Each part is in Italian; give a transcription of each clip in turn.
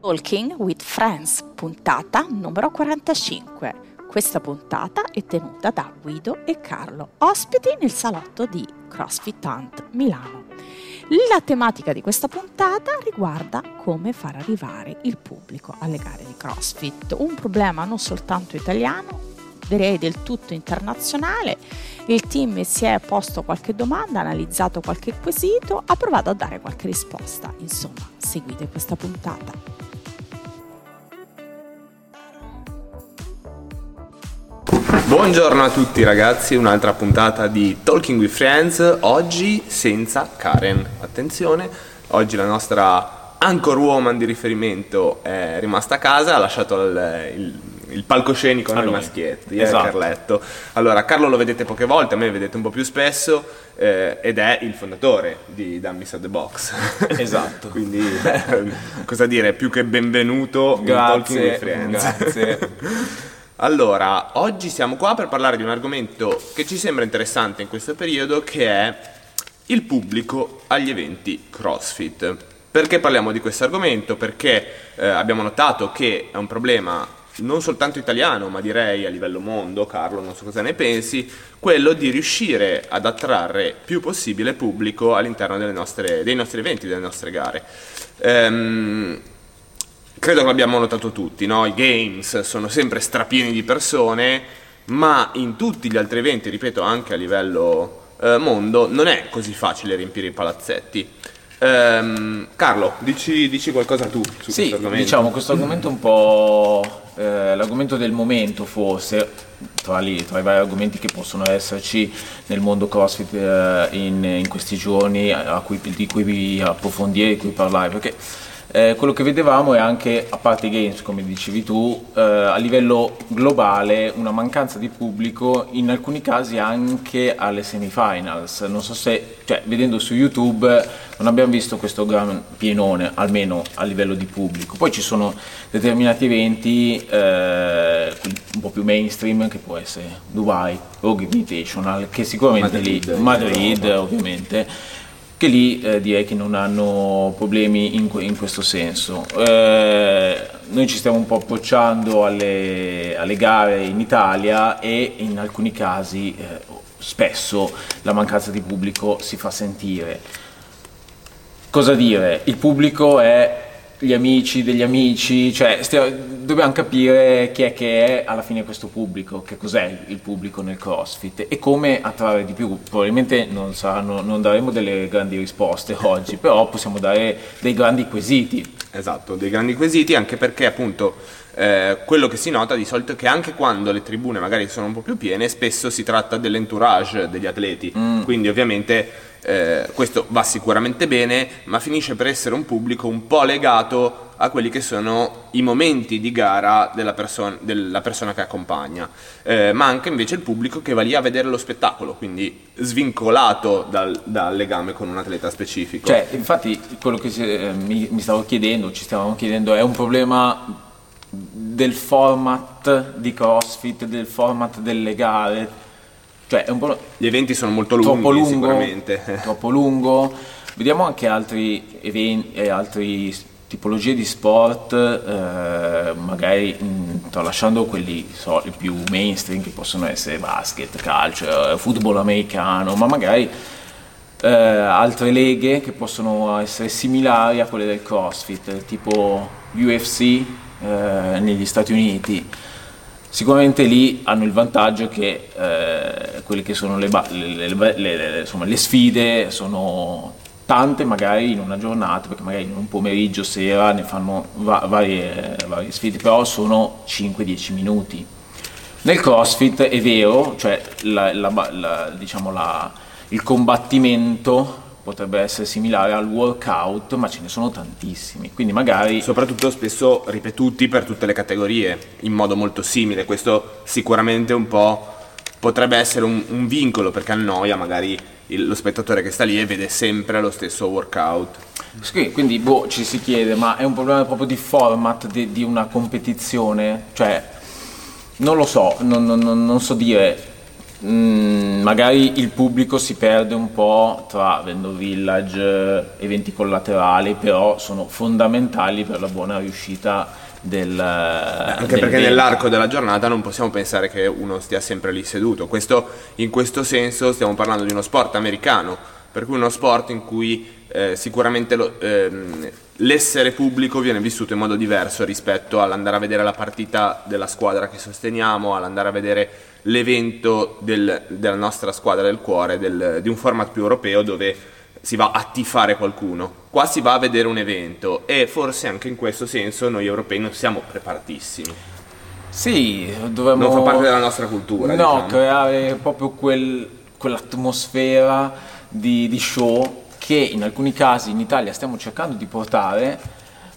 Talking with Friends, puntata numero 45. Questa puntata è tenuta da Guido e Carlo, ospiti nel salotto di CrossFit Hunt Milano. La tematica di questa puntata riguarda come far arrivare il pubblico alle gare di CrossFit, un problema non soltanto italiano, direi del tutto internazionale. Il team si è posto qualche domanda, analizzato qualche quesito, ha provato a dare qualche risposta. Insomma, seguite questa puntata. Buongiorno a tutti ragazzi, un'altra puntata di Talking with Friends, oggi senza Karen. Attenzione, oggi la nostra anchor woman di riferimento è rimasta a casa, ha lasciato il, il, il palcoscenico a noi maschietti, esatto. eh, Carletto. Allora, Carlo lo vedete poche volte, a me vedete un po' più spesso eh, ed è il fondatore di Dummies at the Box. Esatto. Quindi, eh, cosa dire, più che benvenuto grazie, in Talking with Friends. Grazie. Allora, oggi siamo qua per parlare di un argomento che ci sembra interessante in questo periodo, che è il pubblico agli eventi CrossFit. Perché parliamo di questo argomento? Perché eh, abbiamo notato che è un problema non soltanto italiano, ma direi a livello mondo, Carlo, non so cosa ne pensi, quello di riuscire ad attrarre più possibile pubblico all'interno nostre, dei nostri eventi, delle nostre gare. Ehm, credo che l'abbiamo notato tutti, no? i games sono sempre strapieni di persone, ma in tutti gli altri eventi, ripeto anche a livello eh, mondo, non è così facile riempire i palazzetti. Ehm, Carlo, dici, dici, qualcosa tu su sì, questo argomento? diciamo questo argomento un po' eh, l'argomento del momento forse, tra, li, tra, i vari argomenti che possono esserci nel mondo CrossFit eh, in, in, questi giorni cui, di cui approfondire, di cui parlare, perché eh, quello che vedevamo è anche, a parte i games come dicevi tu, eh, a livello globale una mancanza di pubblico, in alcuni casi anche alle semifinals. Non so se, cioè, vedendo su YouTube non abbiamo visto questo gran pienone, almeno a livello di pubblico. Poi ci sono determinati eventi eh, un po' più mainstream, che può essere Dubai, Rogue Invitational, che sicuramente Madrid, lì, Madrid ovviamente che lì eh, direi che non hanno problemi in, in questo senso. Eh, noi ci stiamo un po' approcciando alle, alle, gare in Italia e in alcuni casi eh, spesso la mancanza di pubblico si fa sentire. Cosa dire? Il pubblico è gli amici degli amici, cioè stiamo, dobbiamo capire chi è che è alla fine questo pubblico, che cos'è il pubblico nel CrossFit e come attrarre di più. Probabilmente non, saranno, non daremo delle grandi risposte oggi, però possiamo dare dei grandi quesiti. Esatto, dei grandi quesiti anche perché appunto eh, quello che si nota di solito è che anche quando le tribune magari sono un po' più piene, spesso si tratta dell'entourage degli atleti, mm. quindi ovviamente eh, questo va sicuramente bene, ma finisce per essere un pubblico un po' legato a quelli che sono i momenti di gara della, perso- della persona che accompagna, eh, ma anche invece il pubblico che va lì a vedere lo spettacolo, quindi svincolato dal, dal legame con un atleta specifico. Cioè, infatti, quello che si, eh, mi, mi stavo chiedendo, ci stavamo chiedendo, è un problema del format di CrossFit, del format delle gare. Cioè, è un po'... Gli eventi sono molto lunghi, troppo lungo, sicuramente. Troppo lungo. Vediamo anche altri eventi e altre tipologie di sport, eh, magari mh, tralasciando quelli so, più mainstream che possono essere basket, calcio, eh, football americano, ma magari eh, altre leghe che possono essere similari a quelle del CrossFit, tipo UFC, eh, negli Stati Uniti, sicuramente lì hanno il vantaggio che eh, quelle che sono le, le, le, insomma, le, sfide sono tante magari in una giornata, perché magari in un pomeriggio, sera ne fanno va- varie, varie sfide, però sono 5-10 minuti. Nel CrossFit è vero, cioè la, la, la, diciamo il combattimento potrebbe essere similare al workout, ma ce ne sono tantissimi, quindi magari... Soprattutto spesso ripetuti per tutte le categorie, in modo molto simile, questo sicuramente un po' potrebbe essere un, un vincolo perché annoia magari il, lo spettatore che sta lì e vede sempre lo stesso workout. Sì, quindi boh, ci si chiede, ma è un problema proprio di format di, di una competizione? Cioè, non lo so, non, non, non so dire mm, magari il pubblico si perde un po' tra vendor village, eventi collaterali, però sono fondamentali per la buona riuscita del, anche del perché evento. nell'arco della giornata non possiamo pensare che uno stia sempre lì seduto. Questo, in questo senso stiamo parlando di uno sport americano, per cui uno sport in cui eh, sicuramente lo- ehm, l'essere pubblico viene vissuto in modo diverso rispetto all'andare a vedere la partita della squadra che sosteniamo, all'andare a vedere l'evento del- della nostra squadra del cuore, del- di un format più europeo dove si va a tifare qualcuno. Qua si va a vedere un evento e forse anche in questo senso noi europei non siamo preparatissimi. Sì, dovremmo... Non fa parte della nostra cultura. No, diciamo. creare proprio quel- quell'atmosfera di, di show che in alcuni casi in Italia stiamo cercando di portare,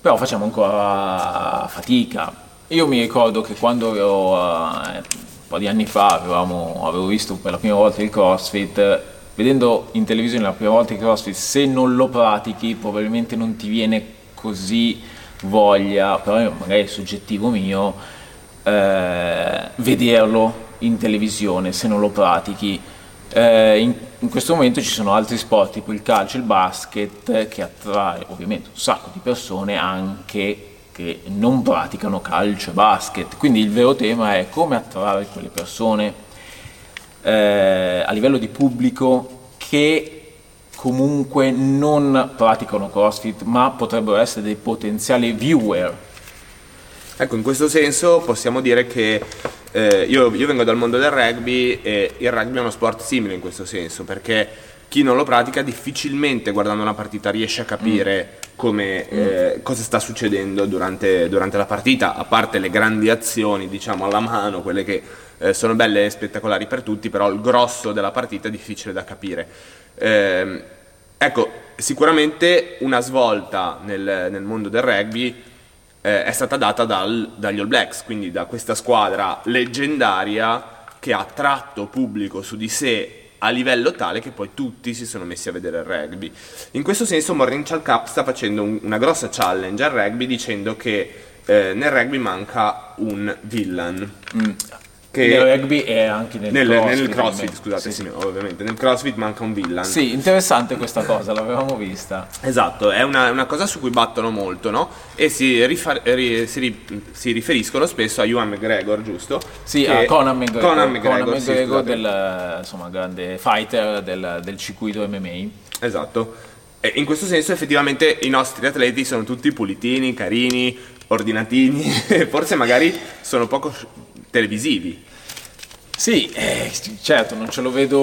però facciamo ancora fatica. Io mi ricordo che quando ero, eh, po' di anni fa avevamo- avevo visto per la prima volta il CrossFit, vedendo in televisione la prima volta il CrossFit, se non lo pratichi probabilmente non ti viene così voglia, però magari è soggettivo mio, eh, vederlo in televisione se non lo pratichi. Eh, in, in questo momento ci sono altri sport tipo il calcio e il basket che attrae ovviamente un sacco di persone anche che non praticano calcio e basket. Quindi il vero tema è come attrarre quelle persone eh, a livello di pubblico che comunque non praticano CrossFit ma potrebbero essere dei potenziali viewer Ecco, in questo senso possiamo dire che eh, io, io vengo dal mondo del rugby e il rugby è uno sport simile in questo senso, perché chi non lo pratica difficilmente guardando una partita riesce a capire come, eh, cosa sta succedendo durante, durante la partita, a parte le grandi azioni, diciamo, alla mano, quelle che eh, sono belle e spettacolari per tutti, però il grosso della partita è difficile da capire. Ehm, ecco, sicuramente una svolta nel, nel mondo del rugby eh, è stata data dal- dagli All Blacks, quindi da questa squadra leggendaria che ha attratto pubblico su di sé a livello tale che poi tutti si sono messi a vedere il rugby. In questo senso Morning Cup sta facendo un- una grossa challenge al rugby dicendo che eh, nel rugby manca un villain. Che nel rugby e anche nel, nel, crossfit, nel crossfit, scusate, Sì, sì, sì. ovviamente, nel crossfit manca un villain. Sì, interessante questa cosa, l'avevamo vista. Esatto, è una, una cosa su cui battono molto, no? E si, rifa- ri- si ri- si riferiscono spesso a Ewan McGregor, giusto? Sì, Che- a Conan McGregor, Conan McGregor, sì, McGregor del insomma, grande fighter del, del circuito MMA. Esatto. E in questo senso effettivamente i nostri atleti sono tutti pulitini, carini, ordinatini, forse magari sono poco televisivi. Sì, eh, certo, non ce lo vedo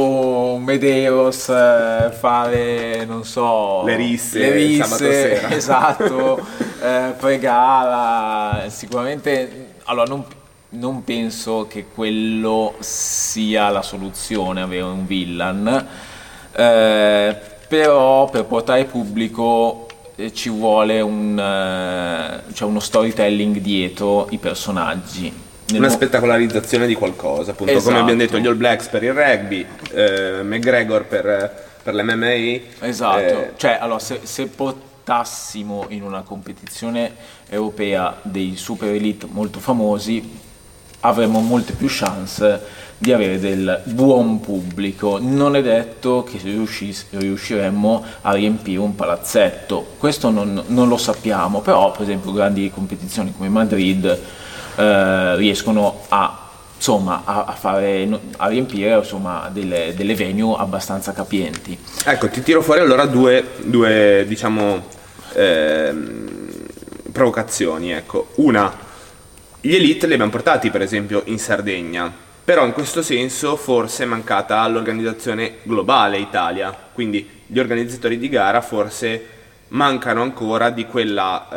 un Medeiros eh, fare, non so... Le risse le risse, esatto, eh, pregare, sicuramente... Allora, non, non penso che quello sia la soluzione, avere un villain, eh, però per portare pubblico eh, ci vuole un, eh, cioè uno storytelling dietro i personaggi. Una mo- spettacolarizzazione di qualcosa, appunto, Esatto. come abbiamo detto, gli All Blacks per il rugby, eh, McGregor per, per l'MMA. Esatto, eh, cioè allora se, se portassimo in una competizione europea dei super elite molto famosi avremmo molte più chance di avere del buon pubblico. Non è detto che riuscis- riusciremmo a riempire un palazzetto, questo non, non lo sappiamo, però per esempio grandi competizioni come Madrid eh, riescono a insomma a, a fare a riempire insomma delle, delle venue abbastanza capienti Ecco, ti tiro fuori allora due, due, diciamo, ehm, provocazioni. Ecco. Una, gli elite li abbiamo portati per esempio in Sardegna, però in questo senso forse è mancata l'organizzazione globale Italia, quindi gli organizzatori di gara forse mancano ancora di quella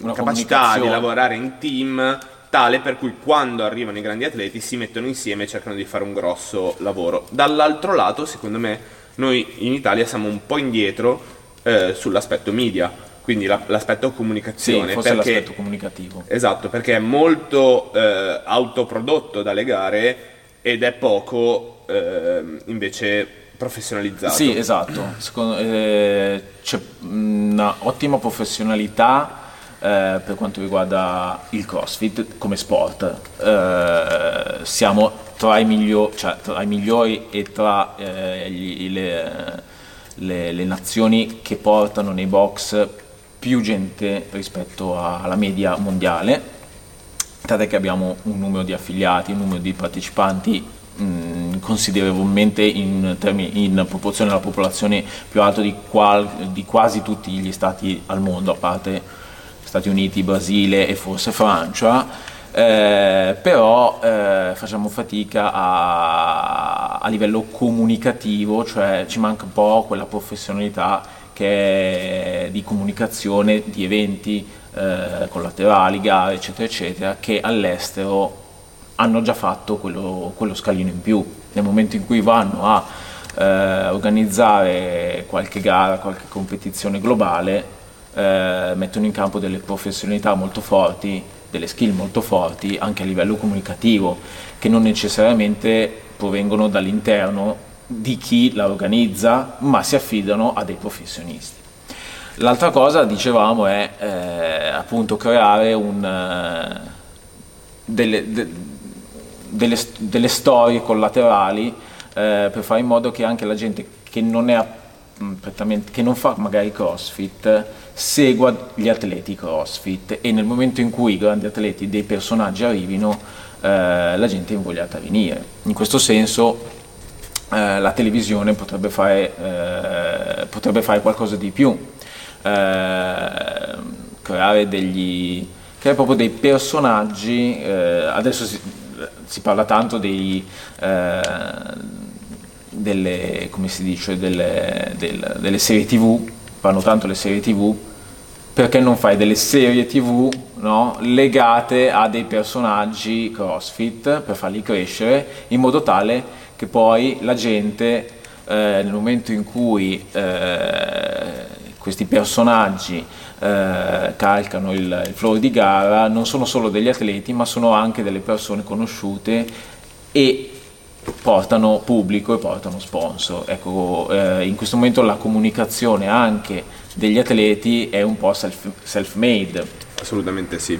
Una capacità di lavorare in team tale per cui quando arrivano i grandi atleti si mettono insieme e cercano di fare un grosso lavoro. Dall'altro lato, secondo me, noi in Italia siamo un po' indietro eh, sull'aspetto media, quindi la- l'aspetto sì, comunicazione. forse perché, l'aspetto comunicativo Esatto, perché è molto eh, autoprodotto dalle gare ed è poco ehm, invece professionalizzato. Sì, esatto. Secondo- eh, c'è una ottima professionalità eh, per quanto riguarda il CrossFit come sport. Eh, siamo tra, i, migliori, cioè, tra i migliori e tra eh, gli, le, le, le, nazioni che portano nei box più gente rispetto alla media mondiale, tant'è che abbiamo un numero di affiliati, un numero di partecipanti mh, considerevolmente in, termini, in, proporzione alla popolazione più alto di, qual, di quasi tutti gli stati al mondo, a parte Stati Uniti, Brasile e forse Francia. Eh, però eh, facciamo fatica a, a, livello comunicativo, cioè ci manca un po' quella professionalità che è di comunicazione di eventi eh, collaterali, gare, eccetera, eccetera, che all'estero hanno già fatto quello, quello scalino in più. Nel momento in cui vanno a eh, organizzare qualche gara, qualche competizione globale, eh, mettono in campo delle professionalità molto forti, delle skill molto forti anche a livello comunicativo, che non necessariamente provengono dall'interno di chi la organizza, ma si affidano a dei professionisti. L'altra cosa, dicevamo, è eh, appunto creare un, eh, delle, de, delle, delle, storie collaterali eh, per fare in modo che anche la gente che non, è, che non fa magari crossfit segua gli atleti crossfit e nel momento in cui i grandi atleti, dei personaggi arrivino, eh, la gente è invogliata a venire. In questo senso eh, la televisione potrebbe fare, eh, potrebbe fare, qualcosa di più, eh, creare, degli, creare proprio dei personaggi, eh, adesso si, si, parla tanto dei eh, delle, come si dice, delle, delle, delle serie tv fanno tanto le serie tv, perché non fai delle serie tv no, legate a dei personaggi CrossFit per farli crescere in modo tale che poi la gente eh, nel momento in cui eh, questi personaggi eh, calcano il, il floor di gara non sono solo degli atleti ma sono anche delle persone conosciute e portano pubblico e portano sponsor. Ecco, eh, in questo momento la comunicazione anche degli atleti è un po' self, self-made. Assolutamente sì.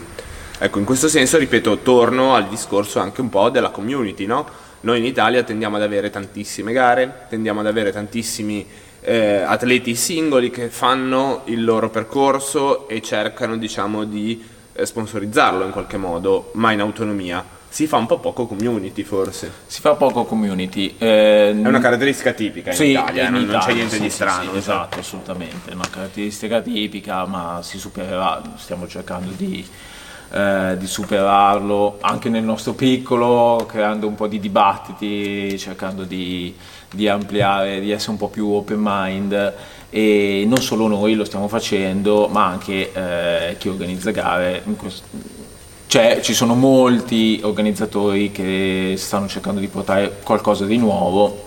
Ecco, in questo senso, ripeto, torno al discorso anche un po' della community, no? Noi in Italia tendiamo ad avere tantissime gare, tendiamo ad avere tantissimi eh, atleti singoli che fanno il loro percorso e cercano, diciamo, di eh, sponsorizzarlo in qualche modo, ma in autonomia si fa un po' poco community forse. Si fa poco community. Eh, è una caratteristica tipica in sì, Italia, in non, Italia, non, c'è niente sì, di strano. Sì, cioè. esatto, assolutamente, è una caratteristica tipica, ma si supererà, stiamo cercando di, eh, di, superarlo anche nel nostro piccolo, creando un po' di dibattiti, cercando di, di ampliare, di essere un po' più open mind e non solo noi lo stiamo facendo, ma anche eh, chi organizza gare. Cioè, ci sono molti organizzatori che stanno cercando di portare qualcosa di nuovo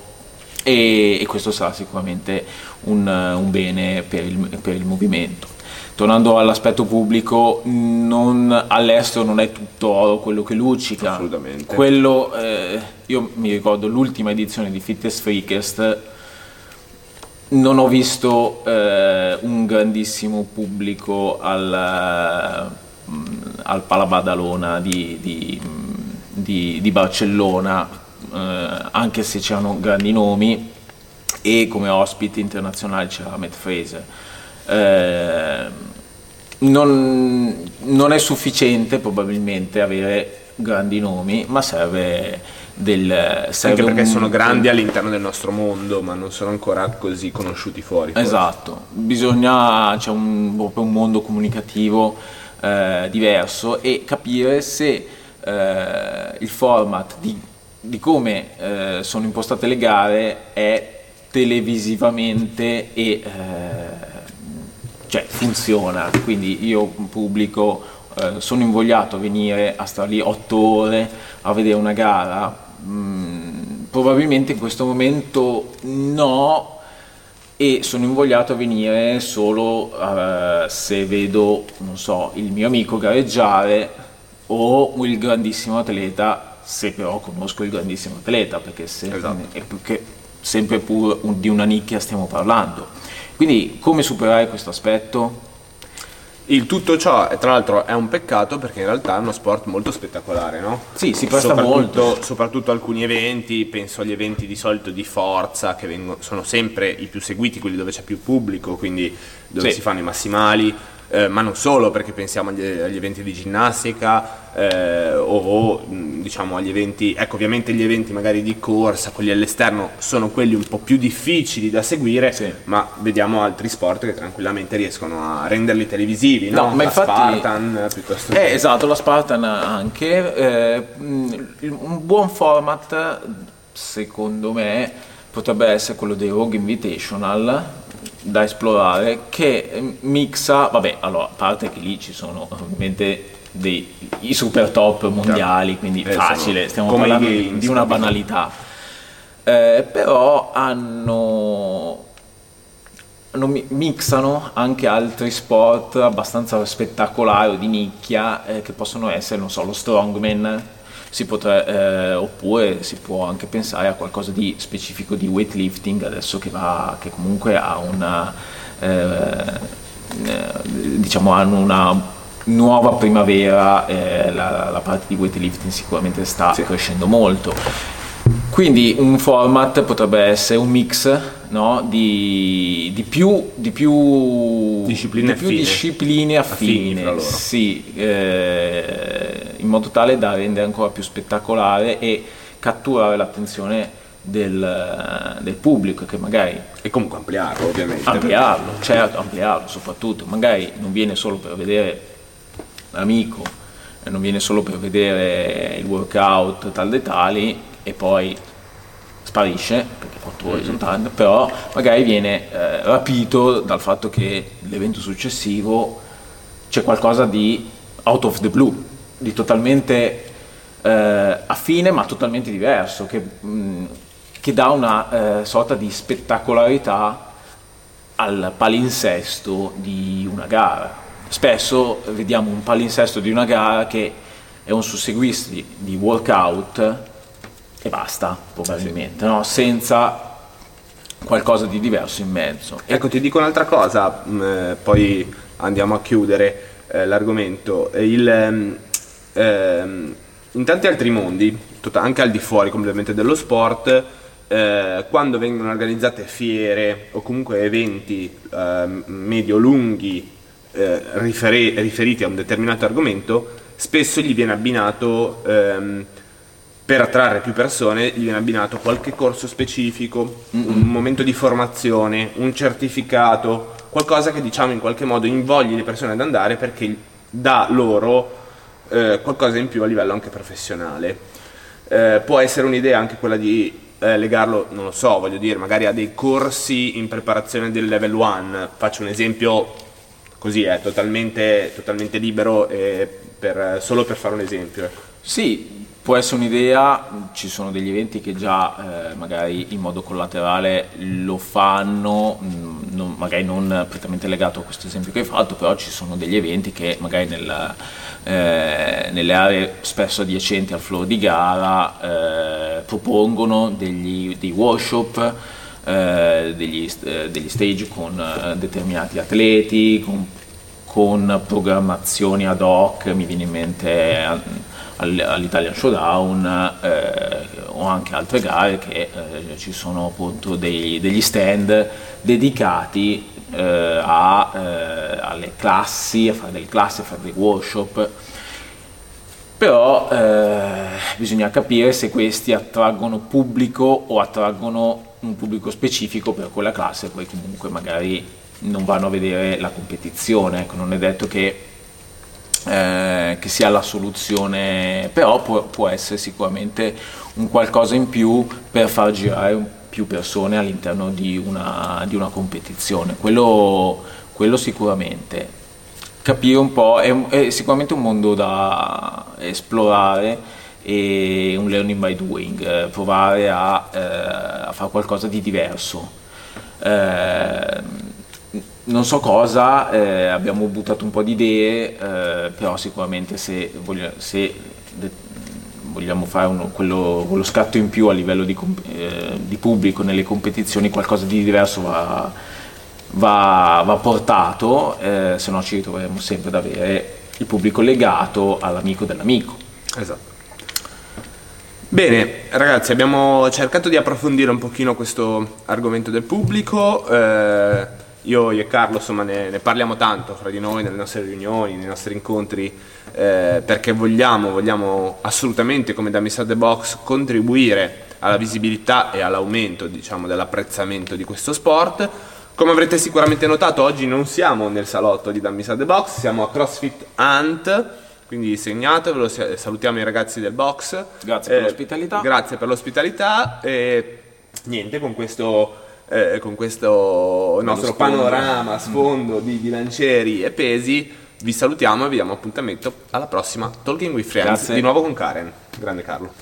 e, e questo sarà sicuramente un, un bene per il, per il, movimento. Tornando all'aspetto pubblico, non, all'estero non è tutto oro quello che luccica. Assolutamente. Quello, eh, io mi ricordo l'ultima edizione di Fitness Freakest, non ho visto eh, un grandissimo pubblico al al Palabadalona di, di, di, di Barcellona, eh, anche se c'erano grandi nomi, e come ospite internazionale c'era Matt Fraser. Eh, non, non, è sufficiente probabilmente avere grandi nomi, ma serve del... Serve Anche perché un, sono grandi all'interno del nostro mondo, ma non sono ancora così conosciuti fuori. Esatto, bisogna, c'è un, proprio un mondo comunicativo eh, diverso e capire se eh, il format di, di come eh, sono impostate le gare è televisivamente e eh, cioè funziona. Quindi io pubblico eh, sono invogliato a venire a stare lì otto ore a vedere una gara. Mm, probabilmente in questo momento no, e sono invogliato a venire solo uh, se vedo, non so, il mio amico gareggiare o il grandissimo atleta, se però conosco il grandissimo atleta, perché, se, esatto. perché sempre pur di una nicchia stiamo parlando. Quindi come superare questo aspetto? Il tutto ciò, tra l'altro, è un peccato perché in realtà è uno sport molto spettacolare, no? Sì, si presta soprattutto, molto. Soprattutto alcuni eventi, penso agli eventi di solito di forza, che vengono, sono sempre i più seguiti, quelli dove c'è più pubblico, quindi dove Sì. si fanno i massimali. Eh, ma non solo, perché pensiamo agli, agli eventi di ginnastica eh, o, diciamo agli eventi, ecco ovviamente gli eventi magari di corsa, quelli all'esterno sono quelli un po' più difficili da seguire, Sì. ma vediamo altri sport che tranquillamente riescono a renderli televisivi, no? No, ma La infatti- Spartan eh, piuttosto Eh, esatto, la Spartan anche. eh, un buon format, secondo me, potrebbe essere quello dei Rogue Invitational da esplorare che eh, mixa, vabbè, allora, a parte che lì ci sono ovviamente dei, i super top mondiali, quindi Eh, facile, stiamo parlando Games, di una banalità. Eh, però hanno hanno mi- mixano anche altri sport abbastanza spettacolari o di nicchia eh, che possono essere, non so, lo strongman, si potrà, eh, oppure si può anche pensare a qualcosa di specifico di weightlifting adesso che, va, che comunque ha una, eh, eh, diciamo, hanno una nuova primavera, eh, la, la parte di weightlifting sicuramente sta Sì. crescendo molto. Quindi un format potrebbe essere un mix no, di, di più, di più Discipline di più affine. discipline fra loro. sì, eh, in modo tale da rendere ancora più spettacolare e catturare l'attenzione del, del pubblico che magari e comunque ampliarlo ovviamente. ampliarlo, certo, ampliarlo soprattutto, magari non viene solo per vedere l'amico, non viene solo per vedere il workout tal dei tali e poi sparisce perché fa fatto risultante, però magari viene eh, rapito dal fatto che l'evento successivo c'è qualcosa di out of the blue, di totalmente eh, affine ma totalmente diverso, che, mh, che dà una eh, sorta di spettacolarità al palinsesto di una gara. Spesso vediamo un palinsesto di una gara che è un susseguirsi di workout e basta, probabilmente, no? senza qualcosa di diverso in mezzo. Ecco, ti dico un'altra cosa, mh, eh, poi andiamo a chiudere eh, l'argomento. Il, ehm, ehm, in tanti altri mondi, anche al di fuori completamente dello sport, eh, quando vengono organizzate fiere o comunque eventi ehm, medio-lunghi eh, riferi- riferiti a un determinato argomento, spesso gli viene abbinato ehm, per attrarre più persone gli viene abbinato qualche corso specifico, un momento di formazione, un certificato, qualcosa che diciamo in qualche modo invogli le persone ad andare perché dà loro eh, qualcosa in più a livello anche professionale. Eh, può essere un'idea anche quella di eh, legarlo, non lo so, voglio dire, magari a dei corsi in preparazione del level 1. Faccio un esempio così, è totalmente, totalmente libero e per- solo per fare un esempio. ecco. Sì, può essere un'idea, ci sono degli eventi che già eh, magari in modo collaterale lo fanno, mh, non- magari non prettamente legato a questo esempio che hai fatto, però ci sono degli eventi che magari nel, eh, nelle aree spesso adiacenti al floor di gara eh, propongono degli, dei workshop, eh, degli, eh, degli stage con eh, determinati atleti, con con programmazioni ad hoc, mi viene in mente all'Italian Showdown eh, o anche altre gare che eh, ci sono appunto dei- degli stand dedicati eh, a, eh, alle classi, a fare delle classi, a fare dei workshop. Però eh, bisogna capire se questi attraggono pubblico o attraggono un pubblico specifico per quella classe poi comunque magari non vanno a vedere la competizione. Ecco, non è detto che, eh, che sia la soluzione, però può, può essere sicuramente un qualcosa in più per far girare più persone all'interno di una, di una competizione. Quello, quello sicuramente capire un po', è, è sicuramente un mondo da esplorare e un learning by doing, eh, provare a, eh, a fare qualcosa di diverso. Eh, non so cosa, eh, abbiamo buttato un po' di idee, eh, però sicuramente se, voglia- se de- vogliamo fare uno- quello, quello scatto in più a livello di, eh, di pubblico nelle competizioni, qualcosa di diverso va, va, va portato, eh, se no ci ritroveremo sempre ad avere il pubblico legato all'amico dell'amico. Esatto. Bene, ragazzi, abbiamo cercato di approfondire un pochino questo argomento del pubblico. Io, io, e Carlo, insomma, ne, ne, parliamo tanto fra di noi, nelle nostre riunioni, nei nostri incontri, eh, perché vogliamo, vogliamo assolutamente, come da Mr. The Box, contribuire alla visibilità e all'aumento, diciamo, dell'apprezzamento di questo sport. Come avrete sicuramente notato, oggi non siamo nel salotto di Dammi The Box, siamo a CrossFit Ant quindi segnatevelo, salutiamo i ragazzi del box. Grazie per eh, l'ospitalità. Grazie per l'ospitalità e niente, con questo, eh, con questo nostro panorama, sfondo di bilancieri e pesi, vi salutiamo e vi diamo appuntamento alla prossima Talking with Friends, Grazie. di nuovo con Karen. Grande Carlo.